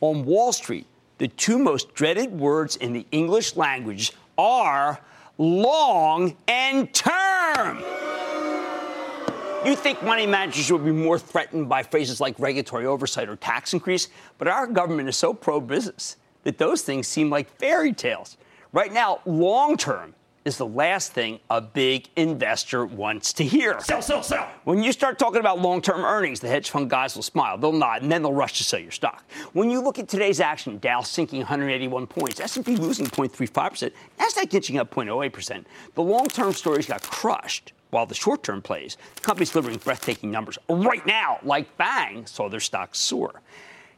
On Wall Street, the two most dreaded words in the English language are long and term. You think money managers would be more threatened by phrases like regulatory oversight or tax increase, but our government is so pro business that those things seem like fairy tales. Right now, long term is the last thing a big investor wants to hear. Sell, sell, sell. When you start talking about long-term earnings, the hedge fund guys will smile. They'll nod, and then they'll rush to sell your stock. When you look at today's action, Dow sinking 181 points, S&P losing 0.35%, Nasdaq inching up 0.08%. The long-term stories got crushed. While the short-term plays, the company's delivering breathtaking numbers right now, like FANG, saw their stocks soar.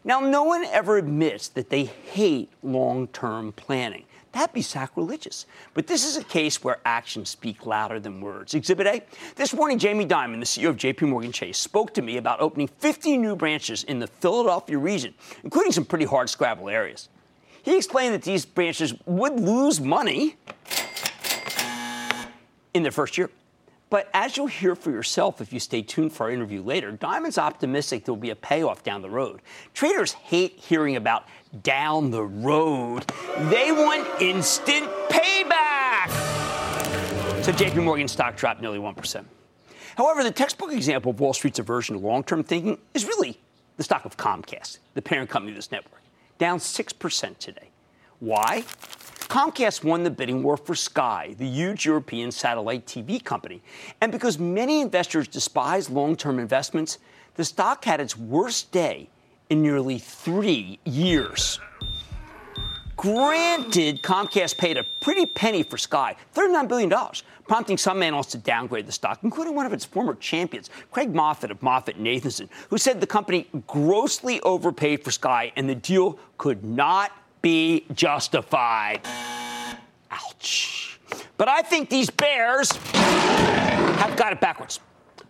Now, no one ever admits that they hate long-term planning. That'd be sacrilegious. But this is a case where actions speak louder than words. Exhibit A. This morning, Jamie Dimon, the CEO of JP Morgan Chase, spoke to me about opening 50 new branches in the Philadelphia region, including some pretty hard scrabble areas. He explained that these branches would lose money in their first year. But as you'll hear for yourself if you stay tuned for our interview later, Dimon's optimistic there will be a payoff down the road. Traders hate hearing about down the road. They want instant payback. So JP Morgan stock dropped nearly 1%. However, the textbook example of Wall Street's aversion to long term thinking is really the stock of Comcast, the parent company of this network, down 6% today. Why? Comcast won the bidding war for Sky, the huge European satellite TV company. And because many investors despise long term investments, the stock had its worst day in nearly three years. Granted, Comcast paid a pretty penny for Sky, $39 billion, prompting some analysts to downgrade the stock, including one of its former champions, Craig Moffett of MoffettNathanson, who said the company grossly overpaid for Sky and the deal could not be justified. Ouch. But I think these bears have got it backwards.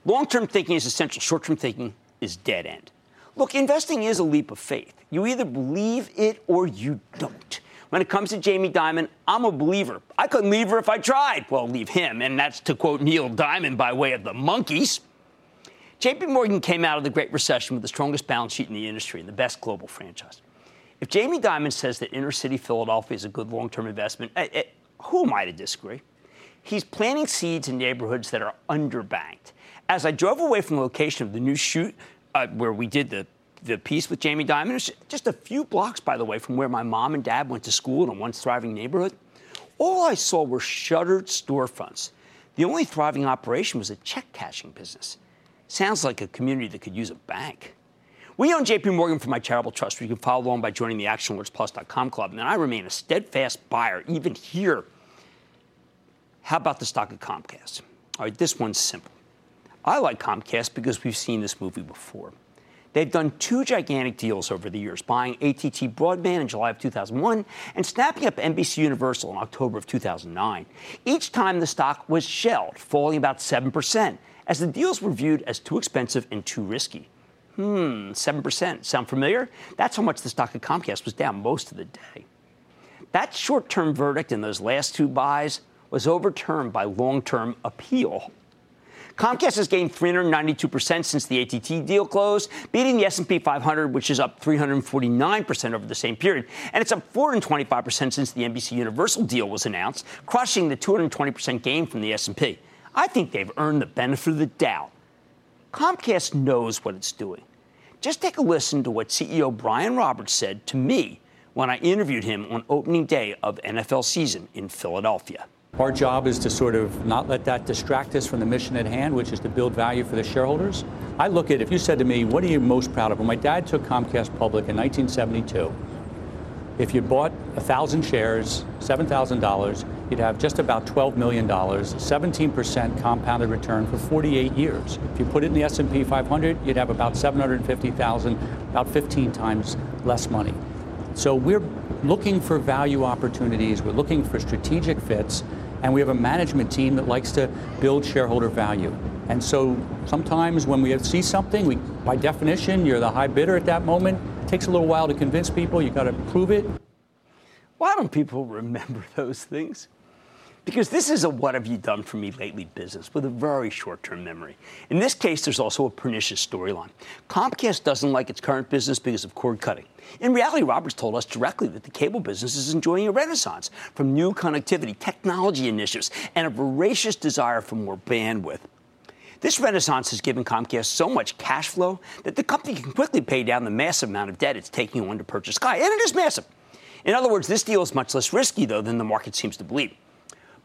Long term thinking is essential, short term thinking is dead end. Look, investing is a leap of faith. You either believe it or you don't. When it comes to Jamie Dimon, I'm a believer. I couldn't leave her if I tried. Well, leave him, and that's to quote Neil Diamond by way of the Monkees. JP Morgan came out of the Great Recession with the strongest balance sheet in the industry and the best global franchise. If Jamie Dimon says that inner city Philadelphia is a good long term investment, eh, eh, who am I to disagree? He's planting seeds in neighborhoods that are underbanked. As I drove away from the location of the new shoot uh, where we did the, the piece with Jamie Dimon, just a few blocks, by the way, from where my mom and dad went to school in a once thriving neighborhood, all I saw were shuttered storefronts. The only thriving operation was a check cashing business. Sounds like a community that could use a bank. We own JP Morgan for my charitable trust. You can follow along by joining the ActionAlertsPlus.com club. And I remain a steadfast buyer, even here. How about the stock of Comcast? All right, this one's simple. I like Comcast because we've seen this movie before. They've done two gigantic deals over the years, buying AT&T Broadband in July of 2001 and snapping up NBC Universal in October of 2009. Each time the stock was shelled, falling about 7%, as the deals were viewed as too expensive and too risky. Hmm, 7%. Sound familiar? That's how much the stock of Comcast was down most of the day. That short term verdict in those last two buys was overturned by long term appeal. Comcast has gained 392% since the AT&T deal closed, beating the S&P 500, which is up 349% over the same period. And it's up 425% since the NBC Universal deal was announced, crushing the 220% gain from the S&P. I think they've earned the benefit of the doubt. Comcast knows what it's doing. Just take a listen to what CEO Brian Roberts said to me when I interviewed him on opening day of NFL season in Philadelphia. Our job is to sort of not let that distract us from the mission at hand, which is to build value for the shareholders. I look at if you said to me, what are you most proud of? When my dad took Comcast public in 1972, if you bought 1,000 shares, $7,000, you'd have just about $12 million, 17% compounded return for 48 years. If you put it in the S&P 500, you'd have about 750,000, about 15 times less money. So we're looking for value opportunities, we're looking for strategic fits, and we have a management team that likes to build shareholder value. And so sometimes when we see something, we, by definition, you're the high bidder at that moment. It takes a little while to convince people. You've got to prove it. Why don't people remember those things? Because this is a what have you done for me lately business with a very short term memory. In this case, there's also a pernicious storyline. Comcast doesn't like its current business because of cord cutting. In reality, Roberts told us directly that the cable business is enjoying a renaissance from new connectivity, technology initiatives, and a voracious desire for more bandwidth. This renaissance has given Comcast so much cash flow that the company can quickly pay down the massive amount of debt it's taking on to purchase Sky, and it is massive. In other words, this deal is much less risky, though, than the market seems to believe.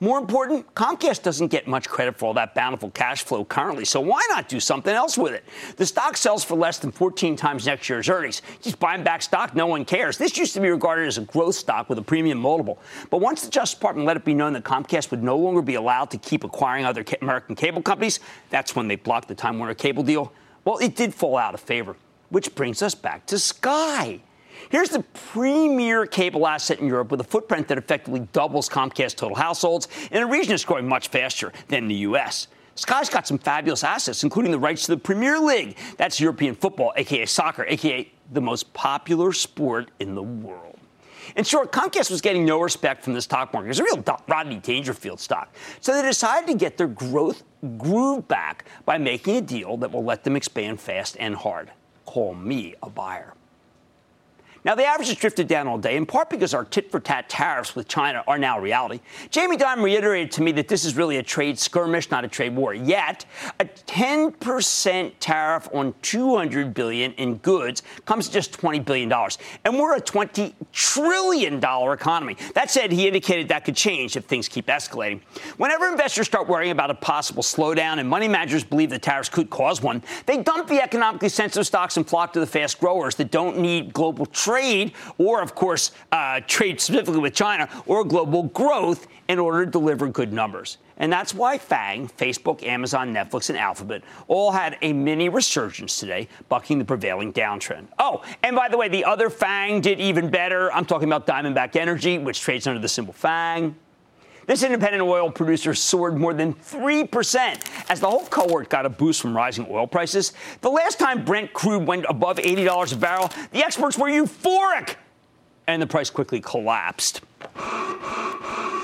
More important, Comcast doesn't get much credit for all that bountiful cash flow currently, so why not do something else with it? The stock sells for less than 14 times next year's earnings. Just buying back stock, no one cares. This used to be regarded as a growth stock with a premium multiple. But once the Justice Department let it be known that Comcast would no longer be allowed to keep acquiring other American cable companies, that's when they blocked the Time Warner cable deal. Well, it did fall out of favor, which brings us back to Sky. Here's the premier cable asset in Europe with a footprint that effectively doubles Comcast total households in a region that's growing much faster than the U.S. Sky's got some fabulous assets, including the rights to the Premier League. That's European football, aka soccer, aka the most popular sport in the world. In short, Comcast was getting no respect from the stock market. It was a real Rodney Dangerfield stock. So they decided to get their growth groove back by making a deal that will let them expand fast and hard. Call me a buyer. Now, the average has drifted down all day, in part because our tit for tat tariffs with China are now reality. Jamie Dimon reiterated to me that this is really a trade skirmish, not a trade war. Yet, a 10% tariff on 200 billion in goods comes to just 20 billion dollars, and we're a 20 trillion dollar economy. That said, he indicated that could change if things keep escalating. Whenever investors start worrying about a possible slowdown and money managers believe the tariffs could cause one, they dump the economically sensitive stocks and flock to the fast growers that don't need global trade trade, or of course, uh, trade specifically with China, or global growth in order to deliver good numbers. And that's why FANG, Facebook, Amazon, Netflix, and Alphabet all had a mini resurgence today, bucking the prevailing downtrend. Oh, and by the way, the other FANG did even better. I'm talking about Diamondback Energy, which trades under the symbol FANG. This independent oil producer soared more than 3% as the whole cohort got a boost from rising oil prices. The last time Brent crude went above $80 a barrel, the experts were euphoric, and the price quickly collapsed.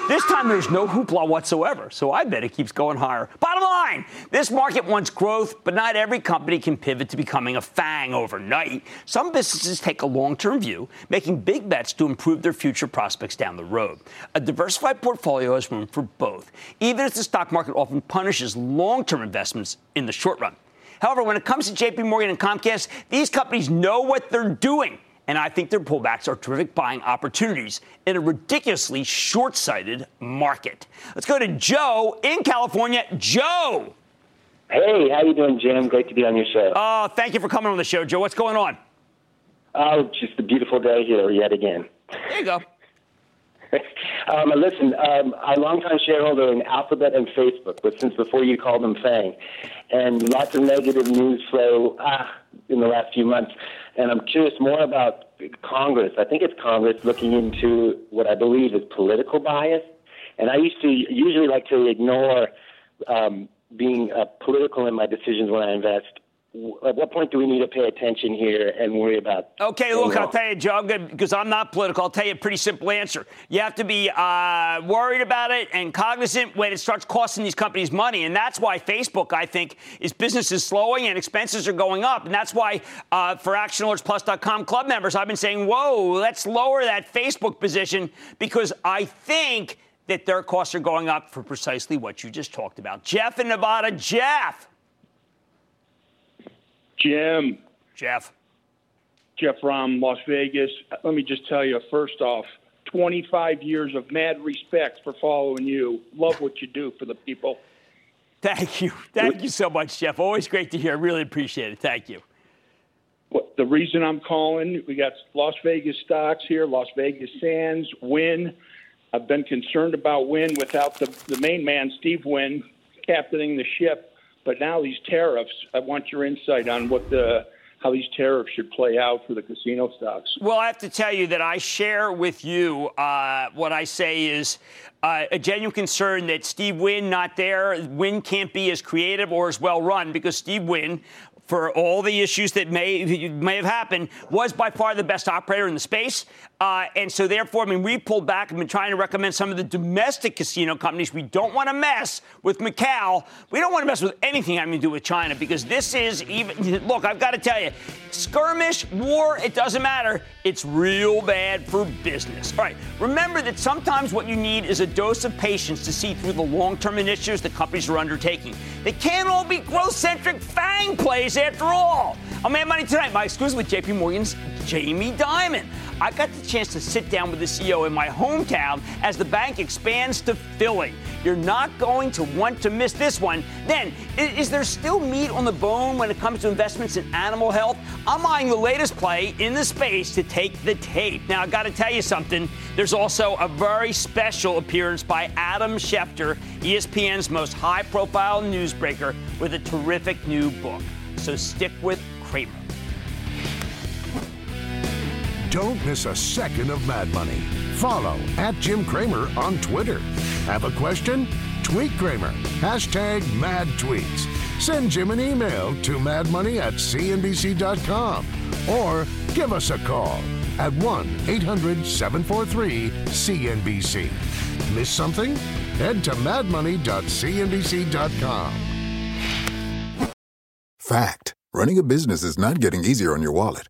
This time there's no hoopla whatsoever, so I bet it keeps going higher. Bottom line, this market wants growth, but not every company can pivot to becoming a FANG overnight. Some businesses take a long term view, making big bets to improve their future prospects down the road. A diversified portfolio has room for both, even as the stock market often punishes long term investments in the short run. However, when it comes to JP Morgan and Comcast, these companies know what they're doing and I think their pullbacks are terrific buying opportunities in a ridiculously short sighted market. Let's go to Joe in California. Joe! Hey, how you doing, Jim? Great to be on your show. Oh, thank you for coming on the show, Joe. What's going on? Oh, just a beautiful day here yet again. There you go. um, listen, um, I'm a longtime shareholder in Alphabet and Facebook, but since before you called them FANG, and lots of negative news flow ah, in the last few months. And I'm curious more about Congress. I think it's Congress looking into what I believe is political bias. And I used to usually like to ignore um, being uh, political in my decisions when I invest. At what point do we need to pay attention here and worry about? Okay, look, I'll tell you, Joe, because I'm not political. I'll tell you a pretty simple answer. You have to be uh, worried about it and cognizant when it starts costing these companies money, and that's why Facebook, I think, is business is slowing and expenses are going up, and that's why uh, for ActionAlertsPlus.com club members, I've been saying, whoa, let's lower that Facebook position because I think that their costs are going up for precisely what you just talked about. Jeff in Nevada, Jeff. Jim. Jeff. Jeff Rom, Las Vegas. Let me just tell you, first off, 25 years of mad respect for following you. Love what you do for the people. Thank you. Thank you so much, Jeff. Always great to hear. Really appreciate it. Thank you. The reason I'm calling, we got Las Vegas stocks here, Las Vegas Sands, Wynn. I've been concerned about Wynn without the, the main man, Steve Wynn, captaining the ship. But now these tariffs, I want your insight on what the how these tariffs should play out for the casino stocks. Well, I have to tell you that I share with you uh, what I say is uh, a genuine concern that Steve Wynn not there. Wynn can't be as creative or as well run because Steve Wynn for all the issues that may may have happened, was by far the best operator in the space. Uh, and so, therefore, I mean, we pulled back and been trying to recommend some of the domestic casino companies. We don't want to mess with Macau. We don't want to mess with anything having to do with China because this is even. Look, I've got to tell you, skirmish, war, it doesn't matter. It's real bad for business. All right. Remember that sometimes what you need is a dose of patience to see through the long-term initiatives that companies are undertaking. They can't all be growth-centric fang plays after all. I'm Mad Money tonight. My exclusive with JP Morgan's Jamie Dimon. I got the chance to sit down with the CEO in my hometown as the bank expands to Philly. You're not going to want to miss this one. Then, is there still meat on the bone when it comes to investments in animal health? I'm eyeing the latest play in the space to take the tape. Now, I got to tell you something. There's also a very special appearance by Adam Schefter, ESPN's most high profile newsbreaker, with a terrific new book. So stick with Cramer. Don't miss a second of Mad Money. Follow at Jim Cramer on Twitter. Have a question? Tweet Cramer. Hashtag mad tweets. Send Jim an email to madmoney at cnbc.com or give us a call at 1 800 743 CNBC. Miss something? Head to madmoney.cnbc.com. Fact Running a business is not getting easier on your wallet.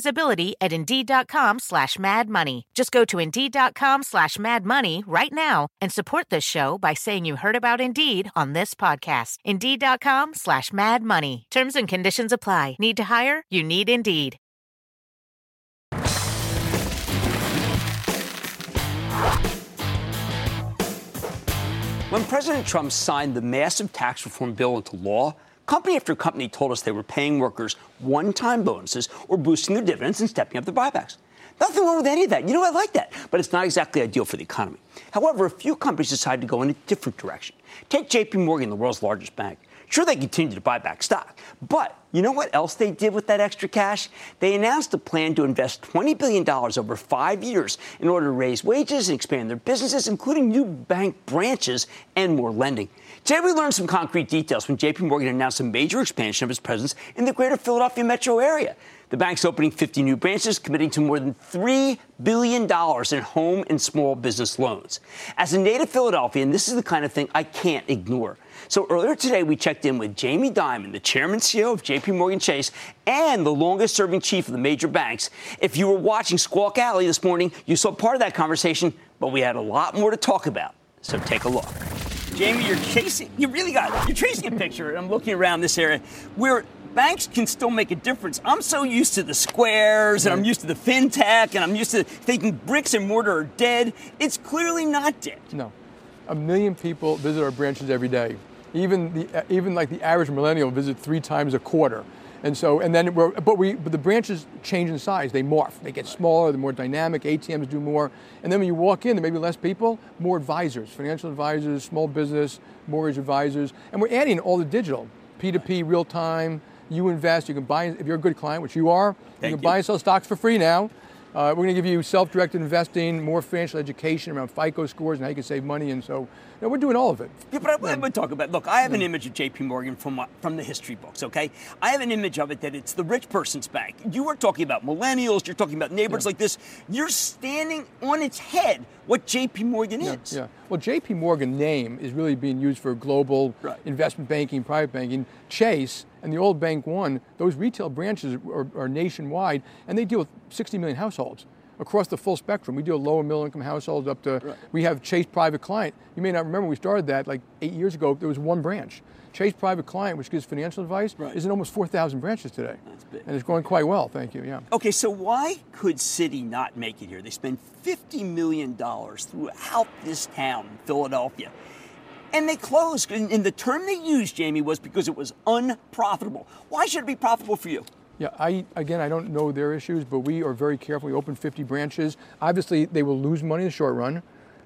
visibility at Indeed.com slash Mad Money. Just go to Indeed.com slash Mad Money right now and support this show by saying you heard about Indeed on this podcast. Indeed.com slash Mad Money. Terms and conditions apply. Need to hire? You need Indeed. When President Trump signed the massive tax reform bill into law, Company after company told us they were paying workers one time bonuses or boosting their dividends and stepping up their buybacks. Nothing wrong with any of that. You know, I like that. But it's not exactly ideal for the economy. However, a few companies decided to go in a different direction. Take JP Morgan, the world's largest bank. Sure, they continued to buy back stock. But you know what else they did with that extra cash? They announced a plan to invest $20 billion over five years in order to raise wages and expand their businesses, including new bank branches and more lending. Today, we learned some concrete details when JP Morgan announced a major expansion of its presence in the greater Philadelphia metro area. The bank's opening 50 new branches, committing to more than $3 billion in home and small business loans. As a native Philadelphian, this is the kind of thing I can't ignore. So earlier today, we checked in with Jamie Dimon, the chairman CEO of JP Morgan Chase and the longest serving chief of the major banks. If you were watching Squawk Alley this morning, you saw part of that conversation, but we had a lot more to talk about. So take a look. Jamie, you're chasing, you really got, you're chasing a picture, and I'm looking around this area where banks can still make a difference. I'm so used to the squares and I'm used to the fintech and I'm used to thinking bricks and mortar are dead. It's clearly not dead. No. A million people visit our branches every day. Even the even like the average millennial visit three times a quarter. And so, and then we're, but we, but the branches change in size. They morph. They get smaller. They're more dynamic. ATMs do more. And then when you walk in, there may be less people, more advisors, financial advisors, small business, mortgage advisors, and we're adding all the digital, P2P, real time. You invest. You can buy if you're a good client, which you are. Thank you can you. buy and sell stocks for free now. Uh, we're going to give you self-directed investing, more financial education around FICO scores and how you can save money. And so, know, we're doing all of it. Yeah, but I, I would talk about. Look, I have an image of J.P. Morgan from my- from the history books. Okay, I have an image of it that it's the rich person's bank. You were talking about millennials. You're talking about neighborhoods like this. You're standing on its head. What J.P. Morgan Yeah, is. yeah. Well, J.P. Morgan name is really being used for global Right. investment banking, private banking. Chase and the old Bank One, those retail branches are, are nationwide, and they deal with 60 million households across the full spectrum. We do with low and middle income households up to. We have Chase Private Client. You may not remember we started that like eight years ago. There was one branch. Chase Private Client, which gives financial advice, Right. is in almost 4,000 branches today. That's big. And it's going quite well. Thank you. Yeah. Okay, so why could Citi not make it here? They spend $50 million throughout this town, Philadelphia. And they closed. And the term they used, Jamie, was because it was unprofitable. Why should it be profitable for you? Yeah, I again, I don't know their issues, but we are very careful. We open 50 branches. Obviously, they will lose money in the short run,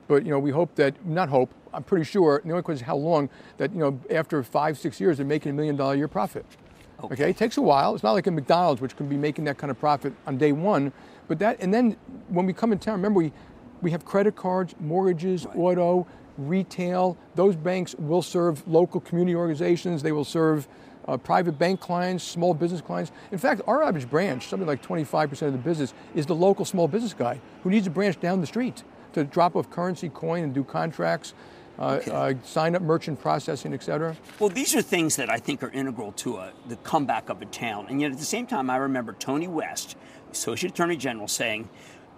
but you know, we hope that not hope. I'm pretty sure. The only question is how long. That you know, after five, six years, they're making a million dollar a year profit. Okay. it takes a while. It's not like a McDonald's, which can be making that kind of profit on day one. But that, and then when we come in town, remember we we have credit cards, mortgages, auto, retail. Those banks will serve local community organizations. They will serve uh, private bank clients, small business clients. In fact, our average branch, something like 25% of the business, is the local small business guy who needs a branch down the street to drop off currency, coin, and do contracts, uh, uh, sign up merchant processing, et cetera. Well, these are things that I think are integral to a, the comeback of a town. And yet at the same time, I remember Tony West, Associate Attorney General, saying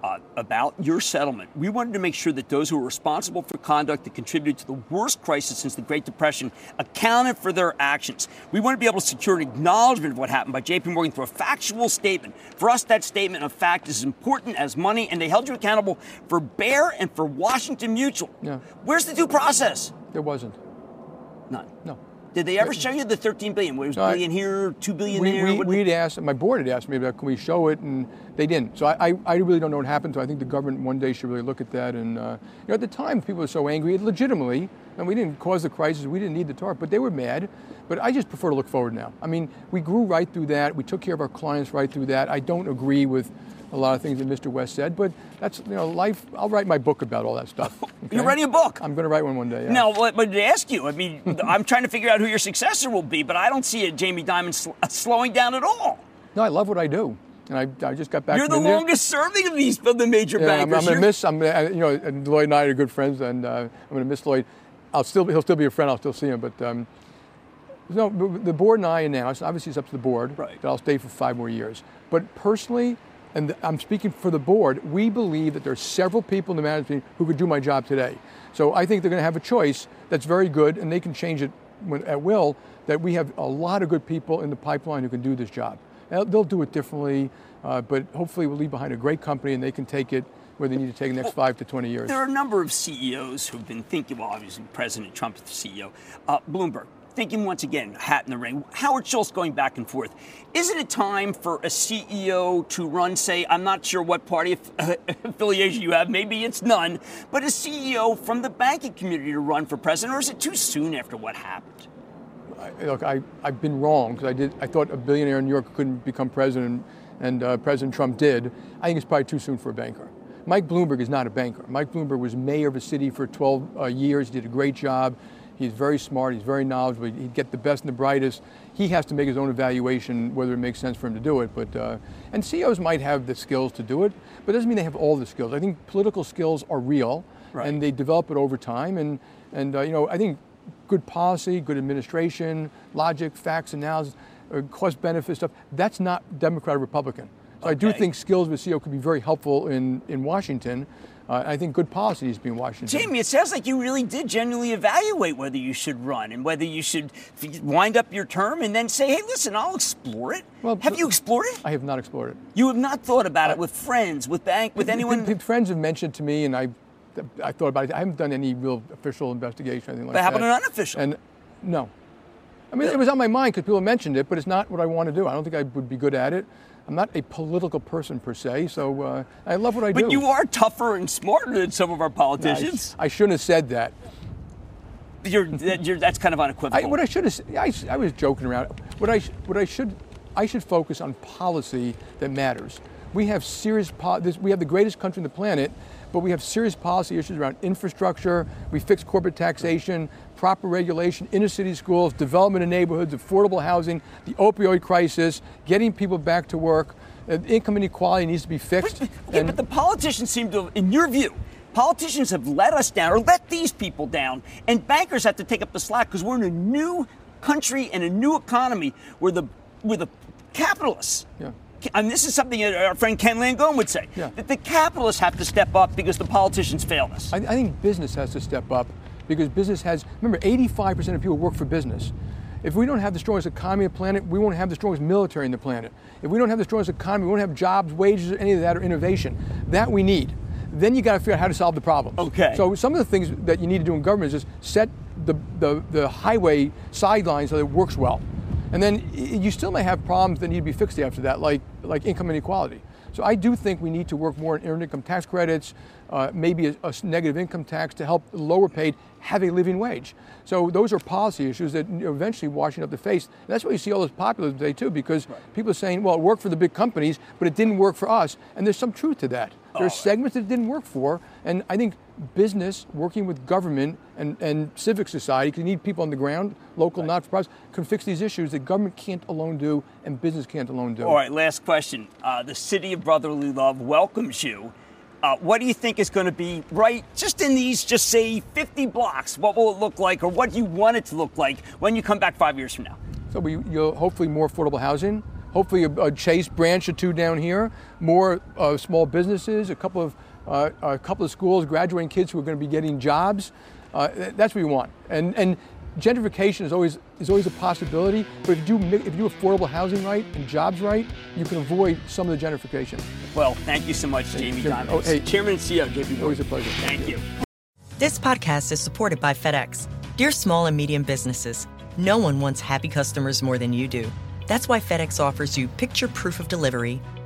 uh, about your settlement, we wanted to make sure that those who were responsible for conduct that contributed to the worst crisis since the Great Depression accounted for their actions. We want to be able to secure an acknowledgement of what happened by JP Morgan through a factual statement. For us, that statement of fact is as important as money, and they held you accountable for Bear and for Washington Mutual. Yeah. Where's the due process? There wasn't. None. No. Did they ever show you the 13 billion? Was No, billion here, two billion we, there? We, we'd asked, my board had asked me about can we show it, and they didn't. So I, I, I really don't know what happened. So I think the government one day should really look at that. And uh, you know, at the time, people were so angry, legitimately, and we didn't cause the crisis. We didn't need the TARP, but they were mad. But I just prefer to look forward now. I mean, we grew right through that. We took care of our clients right through that. I don't agree with a lot of things that Mr. West said, but that's you know life. I'll write my book about all that stuff. You're writing a book. I'm going to write one one day. Yeah. Now, what did I ask you? I mean, I'm trying to figure out who your successor will be, but I don't see a Jamie Dimon sl- uh, slowing down at all. No, I love what I do, and I, I just got back. You're the longest serving of these of the major Yeah, I'm, bankers. I'm going to miss. I'm, uh, you know, and Lloyd and I are good friends, and uh, I'm going to miss Lloyd. I'll still, he'll still be a friend. I'll still see him, but um, no. The board and I announced. Obviously, it's up to the board Right. that I'll stay for five more years. But personally, and I'm speaking for the board, we believe that there are several people in the management who could do my job today. So I think they're going to have a choice that's very good, and they can change it at will. That we have a lot of good people in the pipeline who can do this job. They'll, they'll do it differently, uh, but hopefully we'll leave behind a great company, and they can take it where they need to take the next five to 20 years. There are a number of CEOs who've been thinking, well, obviously President Trump is the CEO. Uh, Bloomberg, thinking once again, hat in the ring. Howard Schultz going back and forth. Isn't it time for a CEO to run, say, I'm not sure what party affiliation you have, maybe it's none, but a CEO from the banking community to run for president, or is it too soon after what happened? I, look, I, I've been wrong because I did. I thought a billionaire in New York couldn't become president, and uh, President Trump did. I think it's probably too soon for a banker. Mike Bloomberg is not a banker. Mike Bloomberg was mayor of a city for 12 uh, years. Did a great job. He's very smart. He's very knowledgeable. He'd get the best and the brightest. He has to make his own evaluation whether it makes sense for him to do it. But uh, and CEOs might have the skills to do it, but it doesn't mean they have all the skills. I think political skills are real, right. and they develop it over time. And and uh, you know I think good policy, good administration, logic, facts, analysis, uh, cost benefit stuff. That's not Democrat or Republican. So okay. I do think skills with CEO could be very helpful in in Washington. Uh, I think good policy is being Washington. Jamie, it sounds like you really did genuinely evaluate whether you should run and whether you should wind up your term and then say, hey, listen, I'll explore it. Well, have you explored it? I have not explored it. You have not thought about uh, it with friends, with bank, with anyone? Friends have mentioned to me, and I, I thought about it. I haven't done any real official investigation or anything like that. But how about an unofficial? And no. I mean, it was on my mind because people mentioned it, but it's not what I want to do. I don't think I would be good at it. I'm not a political person per se, so uh, I love what I but do. But you are tougher and smarter than some of our politicians. I, I shouldn't have said that. You're, you're, that's kind of unequivocal. I, what I should have, I, I was joking around. What I, what I should, I should focus on policy that matters. We have serious, po- this, we have the greatest country on the planet, but we have serious policy issues around infrastructure. We fix corporate taxation, proper regulation, inner city schools, development in neighborhoods, affordable housing, the opioid crisis, getting people back to work. Uh, income inequality needs to be fixed. But, okay, but the politicians seem to, in your view, politicians have let us down or let these people down, and bankers have to take up the slack because we're in a new country and a new economy where the where the capitalists yeah and this is something our friend Ken Langone would say, yeah. that the capitalists have to step up because the politicians failed us. I, I think business has to step up because business has, remember, 85% of people work for business. If we don't have the strongest economy on the planet, we won't have the strongest military in the planet. If we don't have the strongest economy, we won't have jobs, wages, or any of that, or innovation. That we need. Then you got to figure out how to solve the problems. Okay. So some of the things that you need to do in government is just set the, the, the highway sidelines so that it works well. And then you still may have problems that need to be fixed after that, like, like income inequality. So I do think we need to work more on earned income tax credits, uh, maybe a, a, negative income tax to help lower paid have a living wage. So those are policy issues that eventually washing up the face. And that's why you see all this populism today too, because right. people are saying, well, it worked for the big companies, but it didn't work for us. And there's some truth to that. Oh, there's segments that it didn't work for, and I think business working with government and, and civic society, because you need people on the ground, local right. not-for-profits, can fix these issues that government can't alone do and business can't alone do. All right, last question. Uh, the city of brotherly love welcomes you. Uh, what do you think is going to be right just in these, just say, 50 blocks? What will it look like, or what do you want it to look like when you come back five years from now? So we, you'll hopefully more affordable housing, hopefully a, a Chase branch or two down here, more uh, small businesses, a couple of uh, a couple of schools, graduating kids who are going to be getting jobs. Uh, that's what we want. And and gentrification is always is always a possibility. But if you do if you do affordable housing right and jobs right, you can avoid some of the gentrification. Well, thank you so much, Jamie Dimon. Oh, hey, Chairman and CEO, JP. Always a pleasure. Thank you. This podcast is supported by FedEx. Dear small and medium businesses, no one wants happy customers more than you do. That's why FedEx offers you picture proof of delivery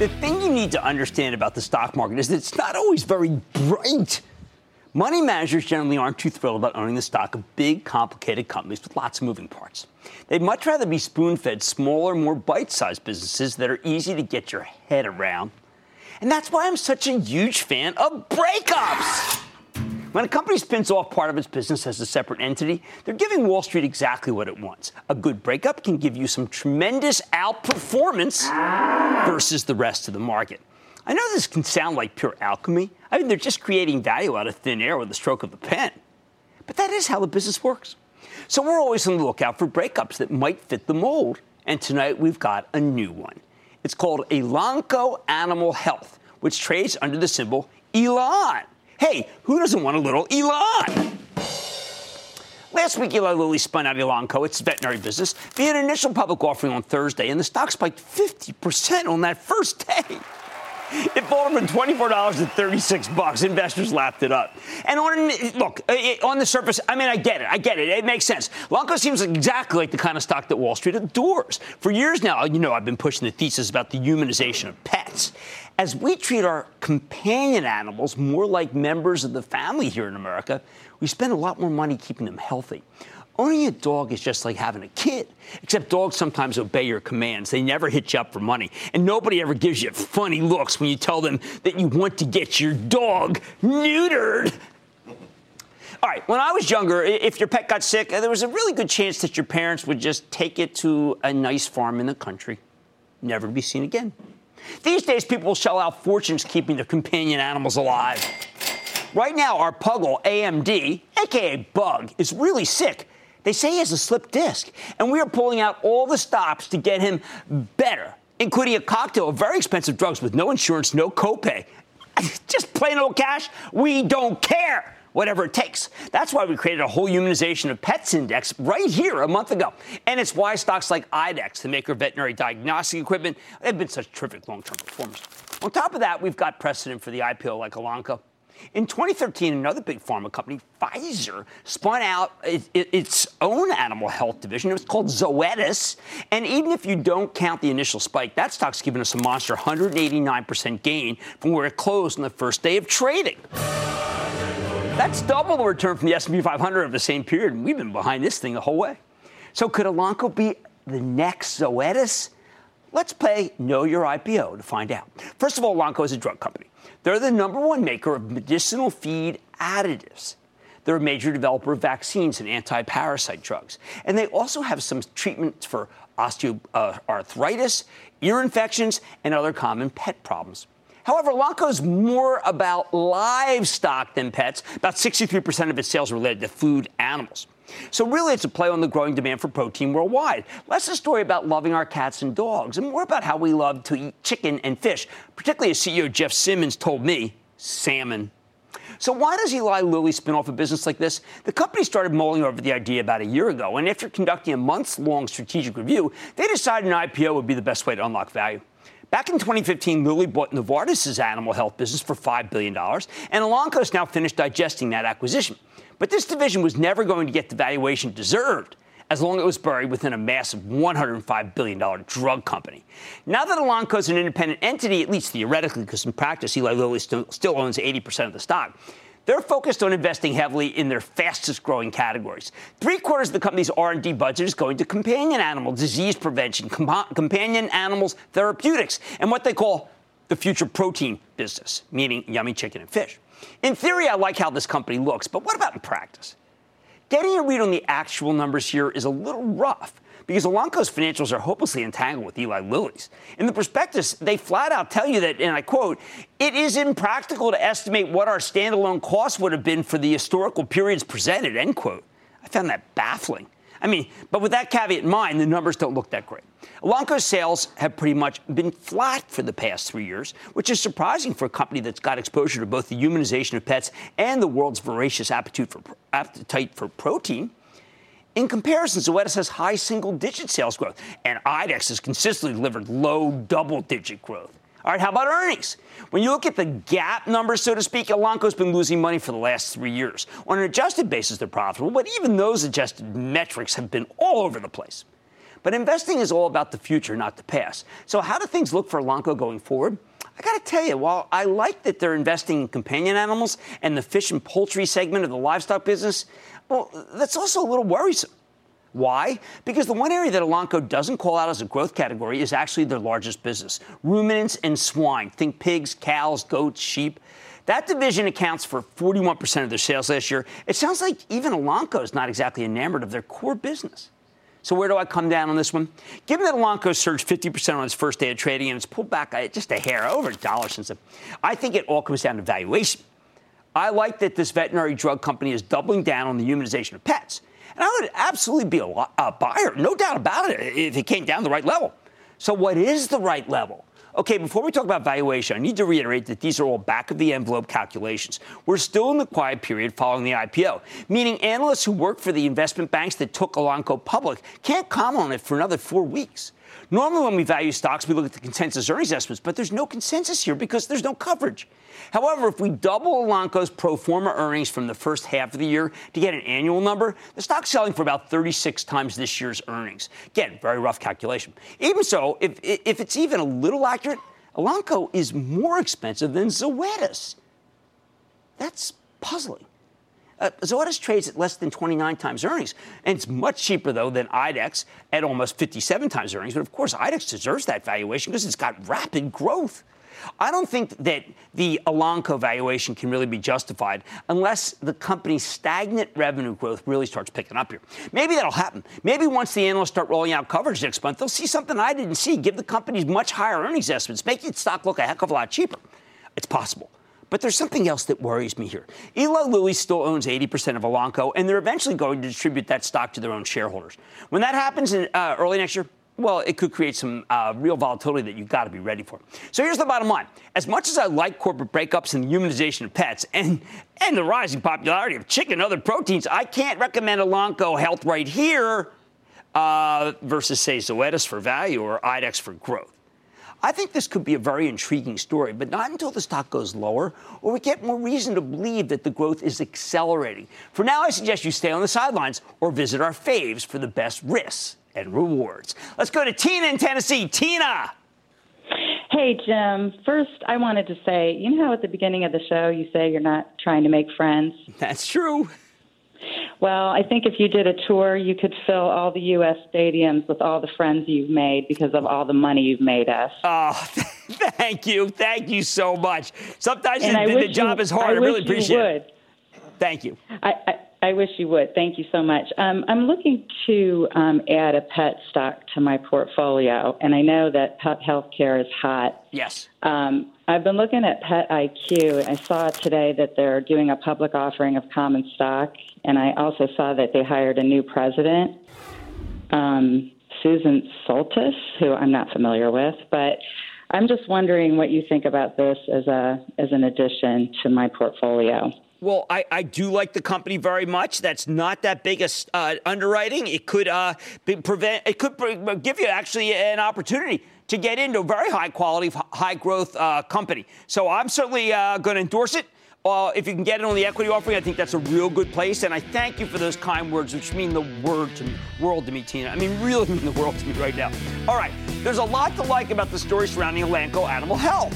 The thing you need to understand about the stock market is that it's not always very bright. Money managers generally aren't too thrilled about owning the stock of big, complicated companies with lots of moving parts. They'd much rather be spoon fed smaller, more bite sized businesses that are easy to get your head around. And that's why I'm such a huge fan of breakups. When a company spins off part of its business as a separate entity, they're giving Wall Street exactly what it wants. A good breakup can give you some tremendous outperformance versus the rest of the market. I know this can sound like pure alchemy. I mean, they're just creating value out of thin air with a stroke of the pen. But that is how the business works. So we're always on the lookout for breakups that might fit the mold. And tonight we've got a new one. It's called Elanco Animal Health, which trades under the symbol Elon. Hey, who doesn't want a little Elon? Last week, Eli Lilly spun out Elanco, its veterinary business, via an initial public offering on Thursday, and the stock spiked 50% on that first day. It bought from $24 to 36 bucks. Investors lapped it up. And on look, on the surface, I mean, I get it. I get it. It makes sense. Elanco seems exactly like the kind of stock that Wall Street adores. For years now, you know, I've been pushing the thesis about the humanization of pets. As we treat our companion animals more like members of the family here in America, we spend a lot more money keeping them healthy. Owning a dog is just like having a kid, except dogs sometimes obey your commands. They never hit you up for money. And nobody ever gives you funny looks when you tell them that you want to get your dog neutered. All right, when I was younger, if your pet got sick, there was a really good chance that your parents would just take it to a nice farm in the country, never be seen again. These days, people shell out fortunes keeping their companion animals alive. Right now, our puggle, AMD, aka Bug, is really sick they say he has a slipped disc, and we are pulling out all the stops to get him better, including a cocktail of very expensive drugs with no insurance, no copay. Just plain old cash, we don't care whatever it takes. That's why we created a whole humanization of pets index right here a month ago. And it's why stocks like IDEXX, the maker of veterinary diagnostic equipment, have been such terrific long-term performers. On top of that, we've got precedent for the IPO like Elanco. In 2013, another big pharma company, Pfizer, spun out it, it, its own animal health division. It was called Zoetis. And even if you don't count the initial spike, that stock's given us a monster 189% gain from where it closed on the first day of trading. That's double the return from the S&P 500 of the same period. And we've been behind this thing the whole way. So could Elanco be the next Zoetis? Let's play Know Your IPO to find out. First of all, Elanco is a drug company. They're the number one maker of medicinal feed additives. They're a major developer of vaccines and anti-parasite drugs. And they also have some treatments for osteoarthritis, ear infections, and other common pet problems. However, Elanco is more about livestock than pets. About 63% of its sales are related to food animals. So, really, it's a play on the growing demand for protein worldwide. Less a story about loving our cats and dogs, and more about how we love to eat chicken and fish, particularly as CEO Jeff Simmons told me salmon. So, why does Eli Lilly spin off a business like this? The company started mulling over the idea about a year ago, and after conducting a months long strategic review, they decided an IPO would be the best way to unlock value. Back in 2015, Lilly bought Novartis' animal health business for $5 billion, and Elanco has now finished digesting that acquisition. But this division was never going to get the valuation deserved as long as it was buried within a massive $105 billion drug company. Now that Elanco is an independent entity, at least theoretically, because in practice Eli Lilly still, still owns 80% of the stock, they're focused on investing heavily in their fastest growing categories. Three quarters of the company's R&D budget is going to companion animal disease prevention, com- companion animals therapeutics, and what they call the future protein business, meaning yummy chicken and fish. In theory, I like how this company looks, but what about in practice? Getting a read on the actual numbers here is a little rough because Elanco's financials are hopelessly entangled with Eli Lilly's. In the prospectus, they flat out tell you that, and I quote, it is impractical to estimate what our standalone costs would have been for the historical periods presented, end quote. I found that baffling. I mean, but with that caveat in mind, the numbers don't look that great. Elanco's sales have pretty much been flat for the past three years, which is surprising for a company that's got exposure to both the humanization of pets and the world's voracious appetite for, appetite for protein. In comparison, Zoetis has high single digit sales growth, and IDEXX has consistently delivered low double digit growth. All right, how about earnings? When you look at the GAAP numbers, so to speak, Elanco's been losing money for the last three years. On an adjusted basis, they're profitable, but even those adjusted metrics have been all over the place. But investing is all about the future, not the past. So, how do things look for Elanco going forward? I got to tell you, while I like that they're investing in companion animals and the fish and poultry segment of the livestock business, well, that's also a little worrisome. Why? Because the one area that Elanco doesn't call out as a growth category is actually their largest business ruminants and swine. Think pigs, cows, goats, sheep. That division accounts for 41% of their sales last year. It sounds like even Elanco is not exactly enamored of their core business. So where do I come down on this one? Given that Elanco surged 50% on its first day of trading and it's pulled back uh, just a hair over a dollar since then, I think it all comes down to valuation. I like that this veterinary drug company is doubling down on the humanization of pets. And I would absolutely be a, a buyer, no doubt about it, if it came down the right level. So what is the right level? Okay, before we talk about valuation, I need to reiterate that these are all back of the envelope calculations. We're still in the quiet period following the IPO, meaning analysts who work for the investment banks that took Elanco public can't comment on it for another four weeks. Normally, when we value stocks, we look at the consensus earnings estimates, but there's no consensus here because there's no coverage. However, if we double Elanco's pro forma earnings from the first half of the year to get an annual number, the stock's selling for about 36 times this year's earnings. Again, very rough calculation. Even so, if, if it's even a little accurate, Elanco is more expensive than Zoetis. That's puzzling. Uh, Zoetis trades at less than 29 times earnings, and it's much cheaper though than IDEXX at almost 57 times earnings. But of course, IDEXX deserves that valuation because it's got rapid growth. I don't think that the Elanco valuation can really be justified unless the company's stagnant revenue growth really starts picking up here. Maybe that'll happen. Maybe once the analysts start rolling out coverage next month, they'll see something I didn't see, give the companies much higher earnings estimates, make its stock look a heck of a lot cheaper. It's possible. But there's something else that worries me here. Eli Lilly still owns 80% of Elanco, and they're eventually going to distribute that stock to their own shareholders. When that happens in uh, early next year, well, it could create some uh, real volatility that you've got to be ready for. So here's the bottom line. As much as I like corporate breakups and the humanization of pets and, and the rising popularity of chicken and other proteins, I can't recommend Elanco Health right here uh, versus, say, Zoetis for value or IDEXX for growth. I think this could be a very intriguing story, but not until the stock goes lower or we get more reason to believe that the growth is accelerating. For now, I suggest you stay on the sidelines or visit our faves for the best risks and rewards. Let's go to Tina in Tennessee. Tina. Hey, Jim. First, I wanted to say, you know how at the beginning of the show you say you're not trying to make friends? That's true. Well, I think if you did a tour, you could fill all the U.S. stadiums with all the friends you've made because of all the money you've made us. Oh, thank you. Thank you so much. Sometimes the, the, job you, is hard. I, I really appreciate would. it. Thank you. I, I, I, wish you would. Thank you so much. Um, I'm looking to um, add a pet stock to my portfolio, and I know that pet healthcare is hot. Yes. Um, I've been looking at PetIQ. I saw today that they're doing a public offering of common stock, and I also saw that they hired a new president, um, Susan Sholtis, who I'm not familiar with, but I'm just wondering what you think about this as a as an addition to my portfolio. Well, I, I do like the company very much. That's not that big a uh, underwriting. It could uh, prevent. It could give you actually an opportunity to get into a very high quality, high growth uh, company. So I'm certainly uh, going to endorse it. Uh, if you can get it on the equity offering, I think that's a real good place. And I thank you for those kind words, which mean the word to me, world to me, Tina. I mean, really mean the world to me right now. All right, there's a lot to like about the story surrounding Elanco Animal Health,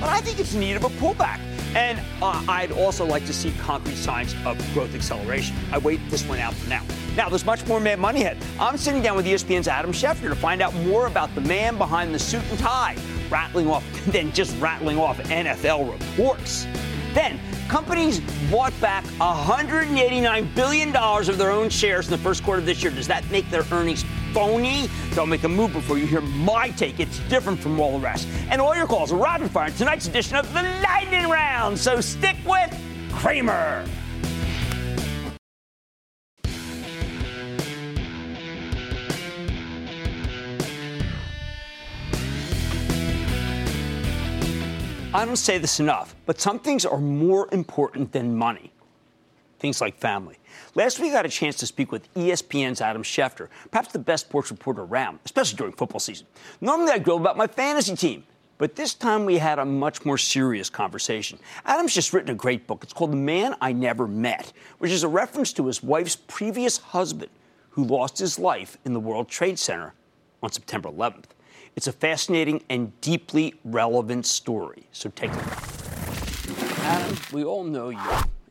but I think it's in need of a pullback. And uh, I'd also like to see concrete signs of growth acceleration. I wait this one out for now. Now, there's much more Mad Money ahead. I'm sitting down with ESPN's Adam Schefter to find out more about the man behind the suit and tie, rattling off, then just rattling off NFL reports. Then, companies bought back $189 billion of their own shares in the first quarter of this year. Does that make their earnings phony? Don't make a move before you hear my take. It's different from all the rest. And all your calls are rapid fire in tonight's edition of the Lightning Round. So stick with Cramer. I don't say this enough, but some things are more important than money. Things like family. Last week, I got a chance to speak with ESPN's Adam Schefter, perhaps the best sports reporter around, especially during football season. Normally, I grill about my fantasy team, but this time we had a much more serious conversation. Adam's just written a great book. It's called The Man I Never Met, which is a reference to his wife's previous husband who lost his life in the World Trade Center on September 11th. It's a fascinating and deeply relevant story. So take a look. Adam, we all know you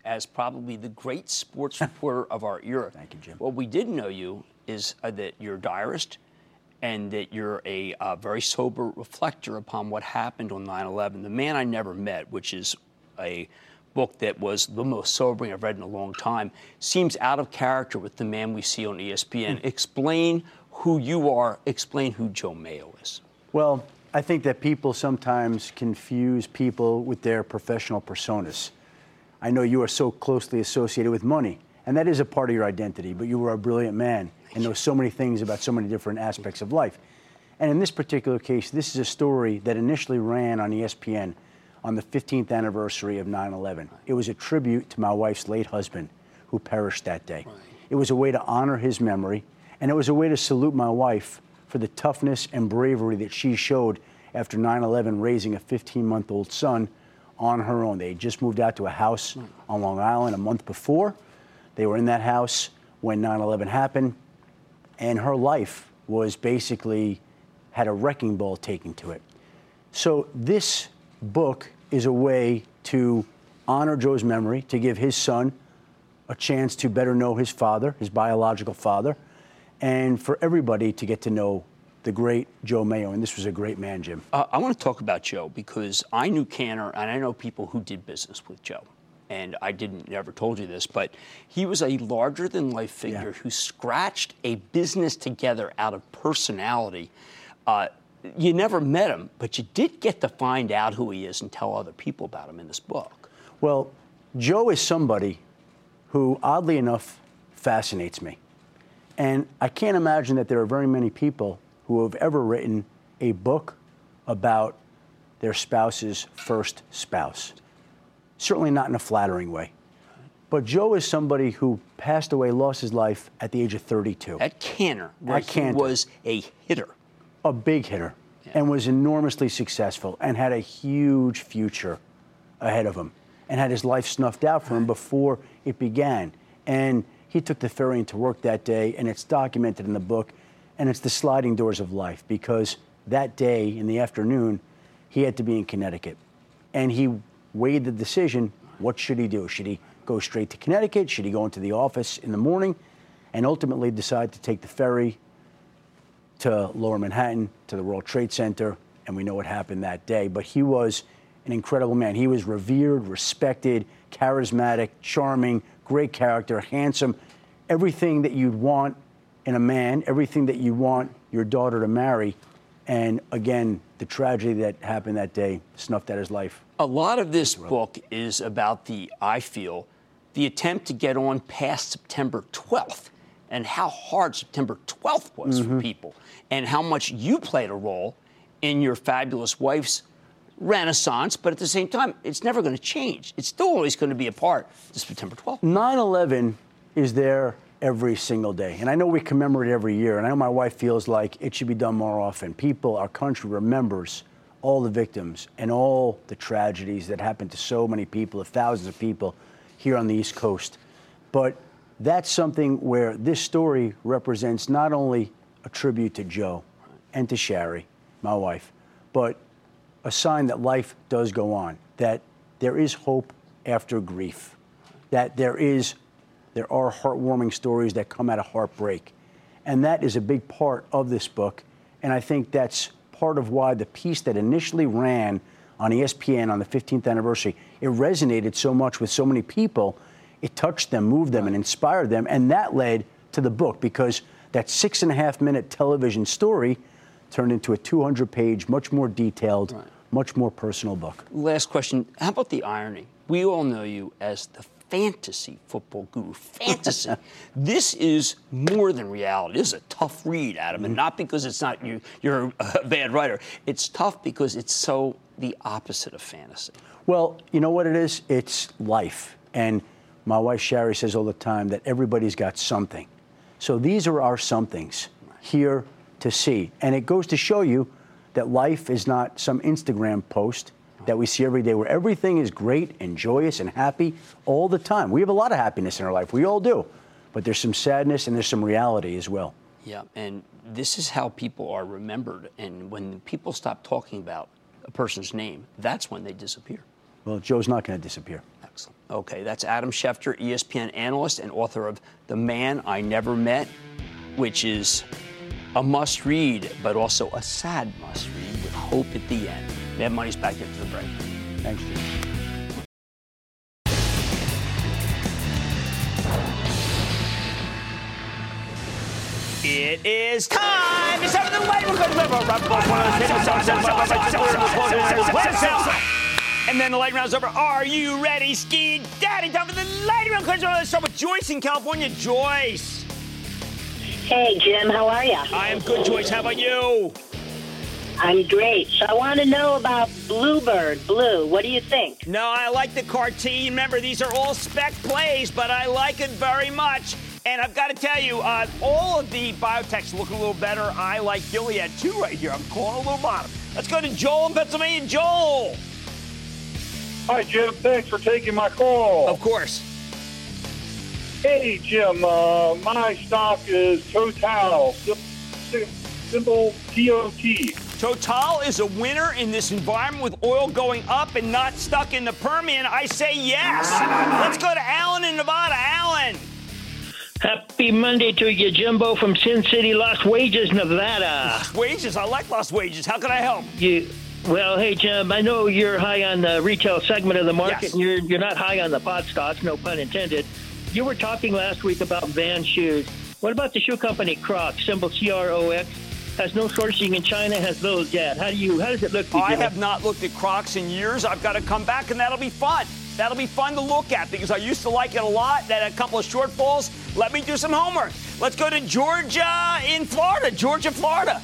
as probably the great sports reporter of our era. Thank you, Jim. What we didn't know you is uh, that you're a diarist and that you're a uh, very sober reflector upon what happened on 9 11. The man I never met, which is a book that was the most sobering I've read in a long time, seems out of character with the man we see on ESPN. Hmm. Explain who you are, explain who Joe Maio is. Well, I think that people sometimes confuse people with their professional personas. I know you are so closely associated with money, and that is a part of your identity, but you were a brilliant man and know so many things about so many different aspects of life. And in this particular case, this is a story that initially ran on ESPN on the 15th anniversary of 9 11. It was a tribute to my wife's late husband who perished that day. Right. It was a way to honor his memory, and it was a way to salute my wife for the toughness and bravery that she showed after 9 11 raising a 15 month old son on her own. They just moved out to a house on Long Island a month before. They were in that house when 9 11 happened, and her life was basically had a wrecking ball taken to it. So this book is a way to honor Joe's memory, to give his son a chance to better know his father, his biological father, and for everybody to get to know the great Joe Maio. And this was a great man, Jim. Uh, I want to talk about Joe because I knew Cantor and I know people who did business with Joe. And I didn't never told you this, but he was a larger than life figure yeah. who scratched a business together out of personality. Uh, you never met him, but you did get to find out who he is and tell other people about him in this book. Well, Joe is somebody who, oddly enough, fascinates me. And I can't imagine that there are very many people who have ever written a book about their spouse's first spouse. Certainly not in a flattering way. But Joe is somebody who passed away, lost his life at the age of 32. At Cantor, where at Cantor. was a hitter a big hitter yeah. and was enormously successful and had a huge future ahead of him and had his life snuffed out for him before it began. And he took the ferry into work that day, and it's documented in the book. And it's the sliding doors of life because that day in the afternoon, he had to be in Connecticut. And he weighed the decision what should he do? Should he go straight to Connecticut? Should he go into the office in the morning? And ultimately decide to take the ferry to Lower Manhattan, to the World Trade Center, and we know what happened that day. But he was an incredible man. He was revered, respected, charismatic, charming, great character, handsome, everything that you'd want in a man, everything that you want your daughter to marry. And again, the tragedy that happened that day snuffed out his life. A lot of this book is about the, I feel, the attempt to get on past September 12th and how hard September 12th was mm-hmm. for people and how much you played a role in your fabulous wife's renaissance, but at the same time, it's never going to change. It's still always going to be a part of September 12th. 9 11 is there every single day. And I know we commemorate every year, and I know my wife feels like it should be done more often. People, our country remembers all the victims and all the tragedies that happened to so many people, thousands of people here on the East Coast. But that's something where this story represents not only a tribute to Joe and to Sharri, my wife, but a sign that life does go on, that there is hope after grief, that there is there are heartwarming stories that come out of heartbreak. And that is a big part of this book. And I think that's part of why the piece that initially ran on ESPN on the 15th anniversary, it resonated so much with so many people. It touched them, moved them, and inspired them. And that led to the book because that six and a half minute television story turned into a 200 page, much more detailed, right. much more personal book. Last question How about the irony? We all know you as the fantasy football guru. Fantasy. this is more than reality. This is a tough read, Adam, and mm-hmm. not because it's not you. You're a bad writer. It's tough because it's so the opposite of fantasy. Well, you know what it is? It's life, and my wife Sharri says all the time that everybody's got something. So these are our somethings here to see. And it goes to show you that life is not some Instagram post that we see every day where everything is great and joyous and happy all the time. We have a lot of happiness in our life. We all do. But there's some sadness and there's some reality as well. Yeah, and this is how people are remembered. And when people stop talking about a person's name, that's when they disappear. Well, Joe's not going to disappear. Excellent. Okay, that's Adam Schefter, ESPN analyst and author of The Man I Never Met, which is a must read, but also a sad must read with hope at the end. Mad Money's back after the break. Thanks, Jim. It is time to settle the way we're. And then the lightning round's over. Are you ready, Ski Daddy? Time for the lightning round question. Let's start with Joyce in California. Joyce. Hey, Jim. How are you? I am good, Joyce. How about you? I'm great. So I want to know about Bluebird Blue. What do you think? No, I like the cartoon. Remember, these are all spec plays, but I like it very much. And I've got to tell you, uh, all of the biotechs look a little better. I like Gilead too right here. I'm calling a little bottom. Let's go to Joel in Pennsylvania. Joel. Hi, Jim. Thanks for taking my call. Of course. Hey, Jim. Uh, my stock is Total, simple TOT. Total is a winner in this environment with oil going up and not stuck in the Permian. I say yes. Let's go to Alan in Nevada. Alan. Happy Monday to you, Jimbo from Sin City, Las Wages, Nevada. Las Wages? I like Las Wages. How can I help? You. Well, hey Jim, I know you're high on the retail segment of the market, Yes. and you're you're not high on the pod stocks, no pun intended. You were talking last week about Van shoes. What about the shoe company Crocs, symbol C R O X? Has no sourcing in China, has those yet. How do you? How does it look? To you, I have not looked at Crocs in years. I've got to come back, and that'll be fun. That'll be fun to look at because I used to like it a lot. That a couple of shortfalls. Let me do some homework. Let's go to Georgia in Florida. Georgia, Florida.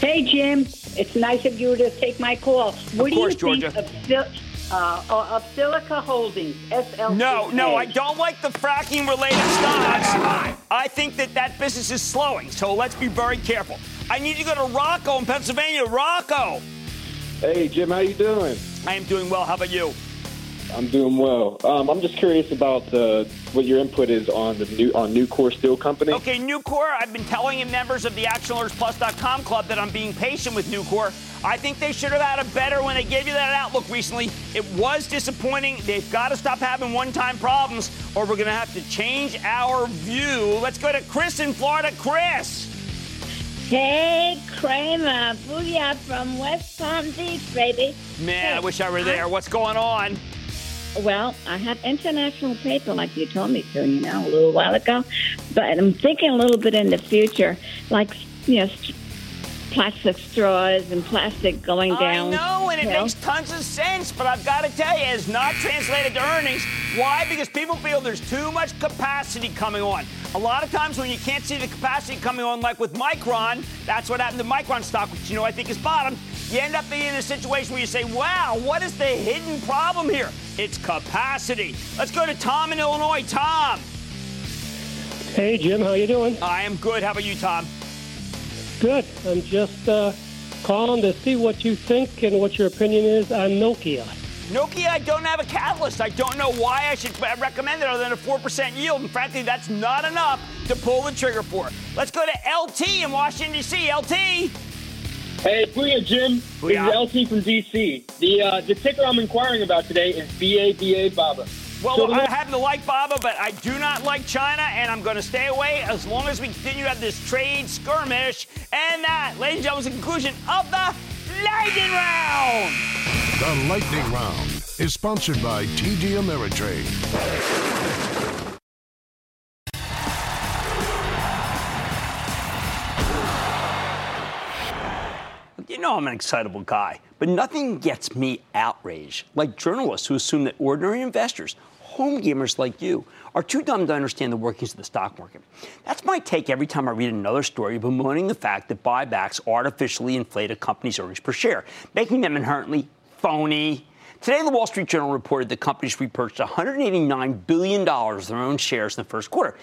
Hey, Jim. It's nice of you to take my call. What course, do you Georgia. think of, Sil- uh, of Silica Holdings, SLC? No, no, I don't like the fracking related stocks. I think that that business is slowing, so let's be very careful. I need to go to Rocco in Pennsylvania. Rocco. Hey, Jim, how you doing? I am doing well. How about you? I'm doing well. Um, I'm just curious about uh, what your input is on the new on Nucor Steel Company. Okay, Nucor, I've been telling members of the ActionAlertsPlus.com club that I'm being patient with Nucor. I think they should have had a better when they gave you that outlook recently. It was disappointing. They've got to stop having one-time problems, or we're going to have to change our view. Let's go to Chris in Florida. Chris. Hey, Cramer, Booyah from West Palm Beach, baby. Man, I wish I were there. What's going on? Well, I have international paper like you told me to, you know, a little while ago. But I'm thinking a little bit in the future, like, you know, plastic straws and plastic going down. I know, and it you know. makes tons of sense, but I've got to tell you, it's not translated to earnings. Why? Because people feel there's too much capacity coming on. A lot of times when you can't see the capacity coming on, like with Micron, that's what happened to Micron stock, which you know I think is bottom. You end up being in a situation where you say, wow, what is the hidden problem here? It's capacity. Let's go to Tom in Illinois. Tom. Hey, Jim, how you doing? I am good. How about you, Tom? Good. I'm just uh, calling to see what you think and what your opinion is on Nokia. Nokia, I don't have a catalyst. I don't know why I should recommend it other than a 4% yield. And frankly, that's not enough to pull the trigger for. Let's go to LT in Washington, D.C. LT. Hey, Booyah, Jim. Booyah. This is LT from DC. The uh, the ticker I'm inquiring about today is BABA Baba. Well, So I happen to like Baba, but I do not like China, and I'm going to stay away as long as we continue to have this trade skirmish. And that, ladies and gentlemen, is the conclusion of the lightning round. The Lightning Round is sponsored by TD Ameritrade. You know I'm an excitable guy, but nothing gets me outraged like journalists who assume that ordinary investors, home gamers like you, are too dumb to understand the workings of the stock market. That's my take every time I read another story bemoaning the fact that buybacks artificially inflate a company's earnings per share, making them inherently phony. Today, the Wall Street Journal reported that companies repurchased $189 billion of their own shares in the first quarter.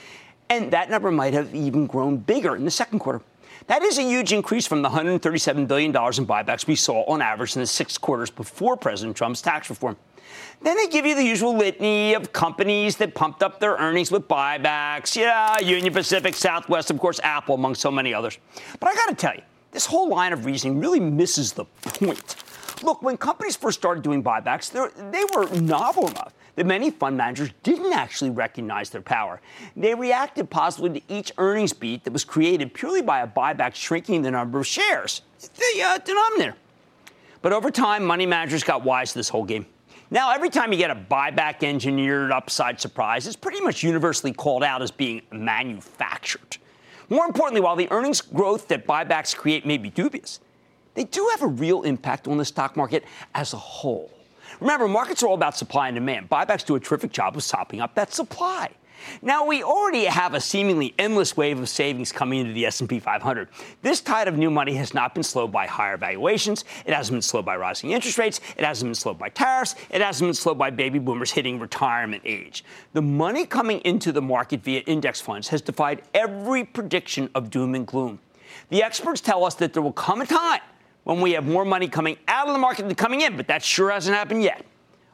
And that number might have even grown bigger in the second quarter. That is a huge increase from the $137 billion in buybacks we saw on average in the six quarters before President Trump's tax reform. Then they give you the usual litany of companies that pumped up their earnings with buybacks. Yeah, Union Pacific, Southwest, of course, Apple, among so many others. But I got to tell you, this whole line of reasoning really misses the point. Look, when companies first started doing buybacks, they're- were novel enough that many fund managers didn't actually recognize their power. They reacted positively to each earnings beat that was created purely by a buyback shrinking the number of shares, the uh, denominator. But over time, money managers got wise to this whole game. Now, every time you get a buyback engineered upside surprise, it's pretty much universally called out as being manufactured. More importantly, while the earnings growth that buybacks create may be dubious, they do have a real impact on the stock market as a whole. Remember, markets are all about supply and demand. Buybacks do a terrific job of sopping up that supply. Now we already have a seemingly endless wave of savings coming into the S&P 500. This tide of new money has not been slowed by higher valuations. It hasn't been slowed by rising interest rates. It hasn't been slowed by tariffs. It hasn't been slowed by baby boomers hitting retirement age. The money coming into the market via index funds has defied every prediction of doom and gloom. The experts tell us that there will come a time when we have more money coming out of the market than coming in, but that sure hasn't happened yet.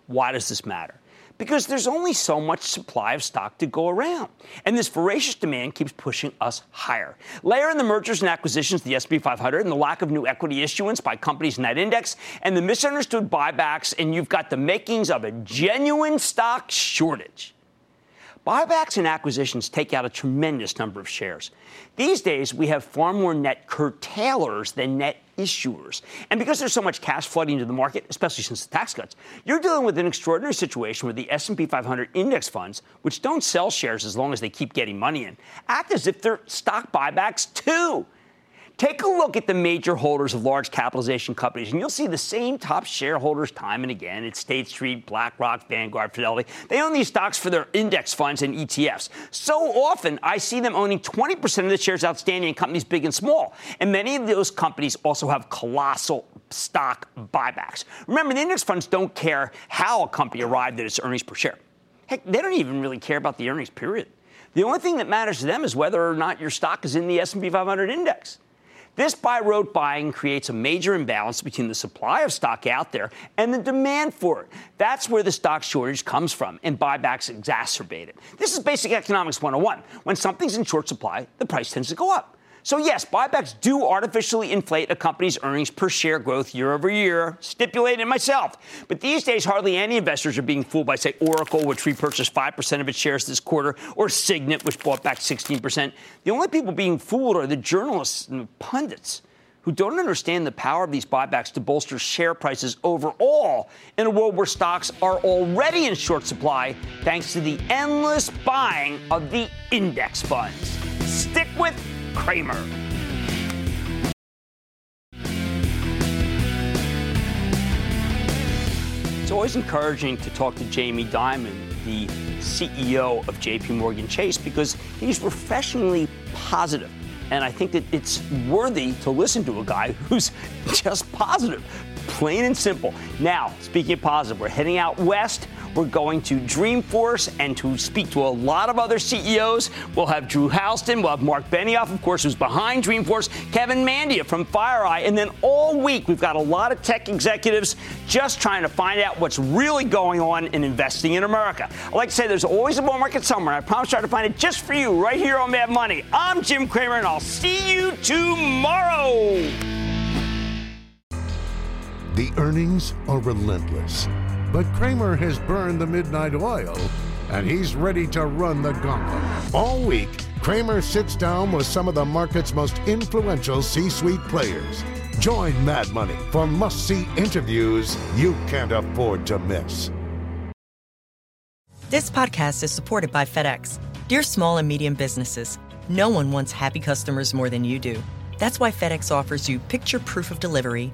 Why does this matter? Because there's only so much supply of stock to go around. And this voracious demand keeps pushing us higher. Layer in the mergers and acquisitions, the S&P 500, and the lack of new equity issuance by companies in that index, and the misunderstood buybacks, and you've got the makings of a genuine stock shortage. Buybacks and acquisitions take out a tremendous number of shares. These days, we have far more net curtailers than net issuers. And because there's so much cash flooding into the market, especially since the tax cuts, you're dealing with an extraordinary situation where the S&P 500 index funds, which don't sell shares as long as they keep getting money in, act as if they're stock buybacks too. Take a look at the major holders of large capitalization companies, and you'll see the same top shareholders time and again. It's State Street, BlackRock, Vanguard, Fidelity. They own these stocks for their index funds and ETFs. So often, I see them owning 20% of the shares outstanding in companies big and small. And many of those companies also have colossal stock buybacks. Remember, the index funds don't care how a company arrived at its earnings per share. Heck, they don't even really care about the earnings period. The only thing that matters to them is whether or not your stock is in the S&P 500 index. This buy rote buying creates a major imbalance between the supply of stock out there and the demand for it. That's where the stock shortage comes from, and buybacks exacerbate it. This is basic economics 101. When something's in short supply, the price tends to go up. So, yes, buybacks do artificially inflate a company's earnings per share growth year over year, stipulated myself. But these days, hardly any investors are being fooled by, say, Oracle, which repurchased 5% of its shares this quarter, or Signet, which bought back 16%. The only people being fooled are the journalists and the pundits who don't understand the power of these buybacks to bolster share prices overall in a world where stocks are already in short supply thanks to the endless buying of the index funds. Stick with Cramer. It's always encouraging to talk to Jamie Dimon, the CEO of JP Morgan Chase, because he's professionally positive. And I think that it's worthy to listen to a guy who's just positive, plain and simple. Now, speaking of positive, we're heading out west. We're going to Dreamforce and to speak to a lot of other CEOs. We'll have Drew Houston, we'll have Marc Benioff, of course, who's behind Dreamforce, Kevin Mandia from FireEye, and then all week we've got a lot of tech executives just trying to find out what's really going on in investing in America. I like to say there's always a bull market somewhere. I promise to try to find it just for you right here on Mad Money. I'm Jim Cramer, and I'll see you tomorrow. The earnings are relentless. But Cramer has burned the midnight oil and he's ready to run the gauntlet. All week, Cramer sits down with some of the market's most influential C suite players. Join Mad Money for must see interviews you can't afford to miss. This podcast is supported by FedEx. Dear small and medium businesses, no one wants happy customers more than you do. That's why FedEx offers you picture proof of delivery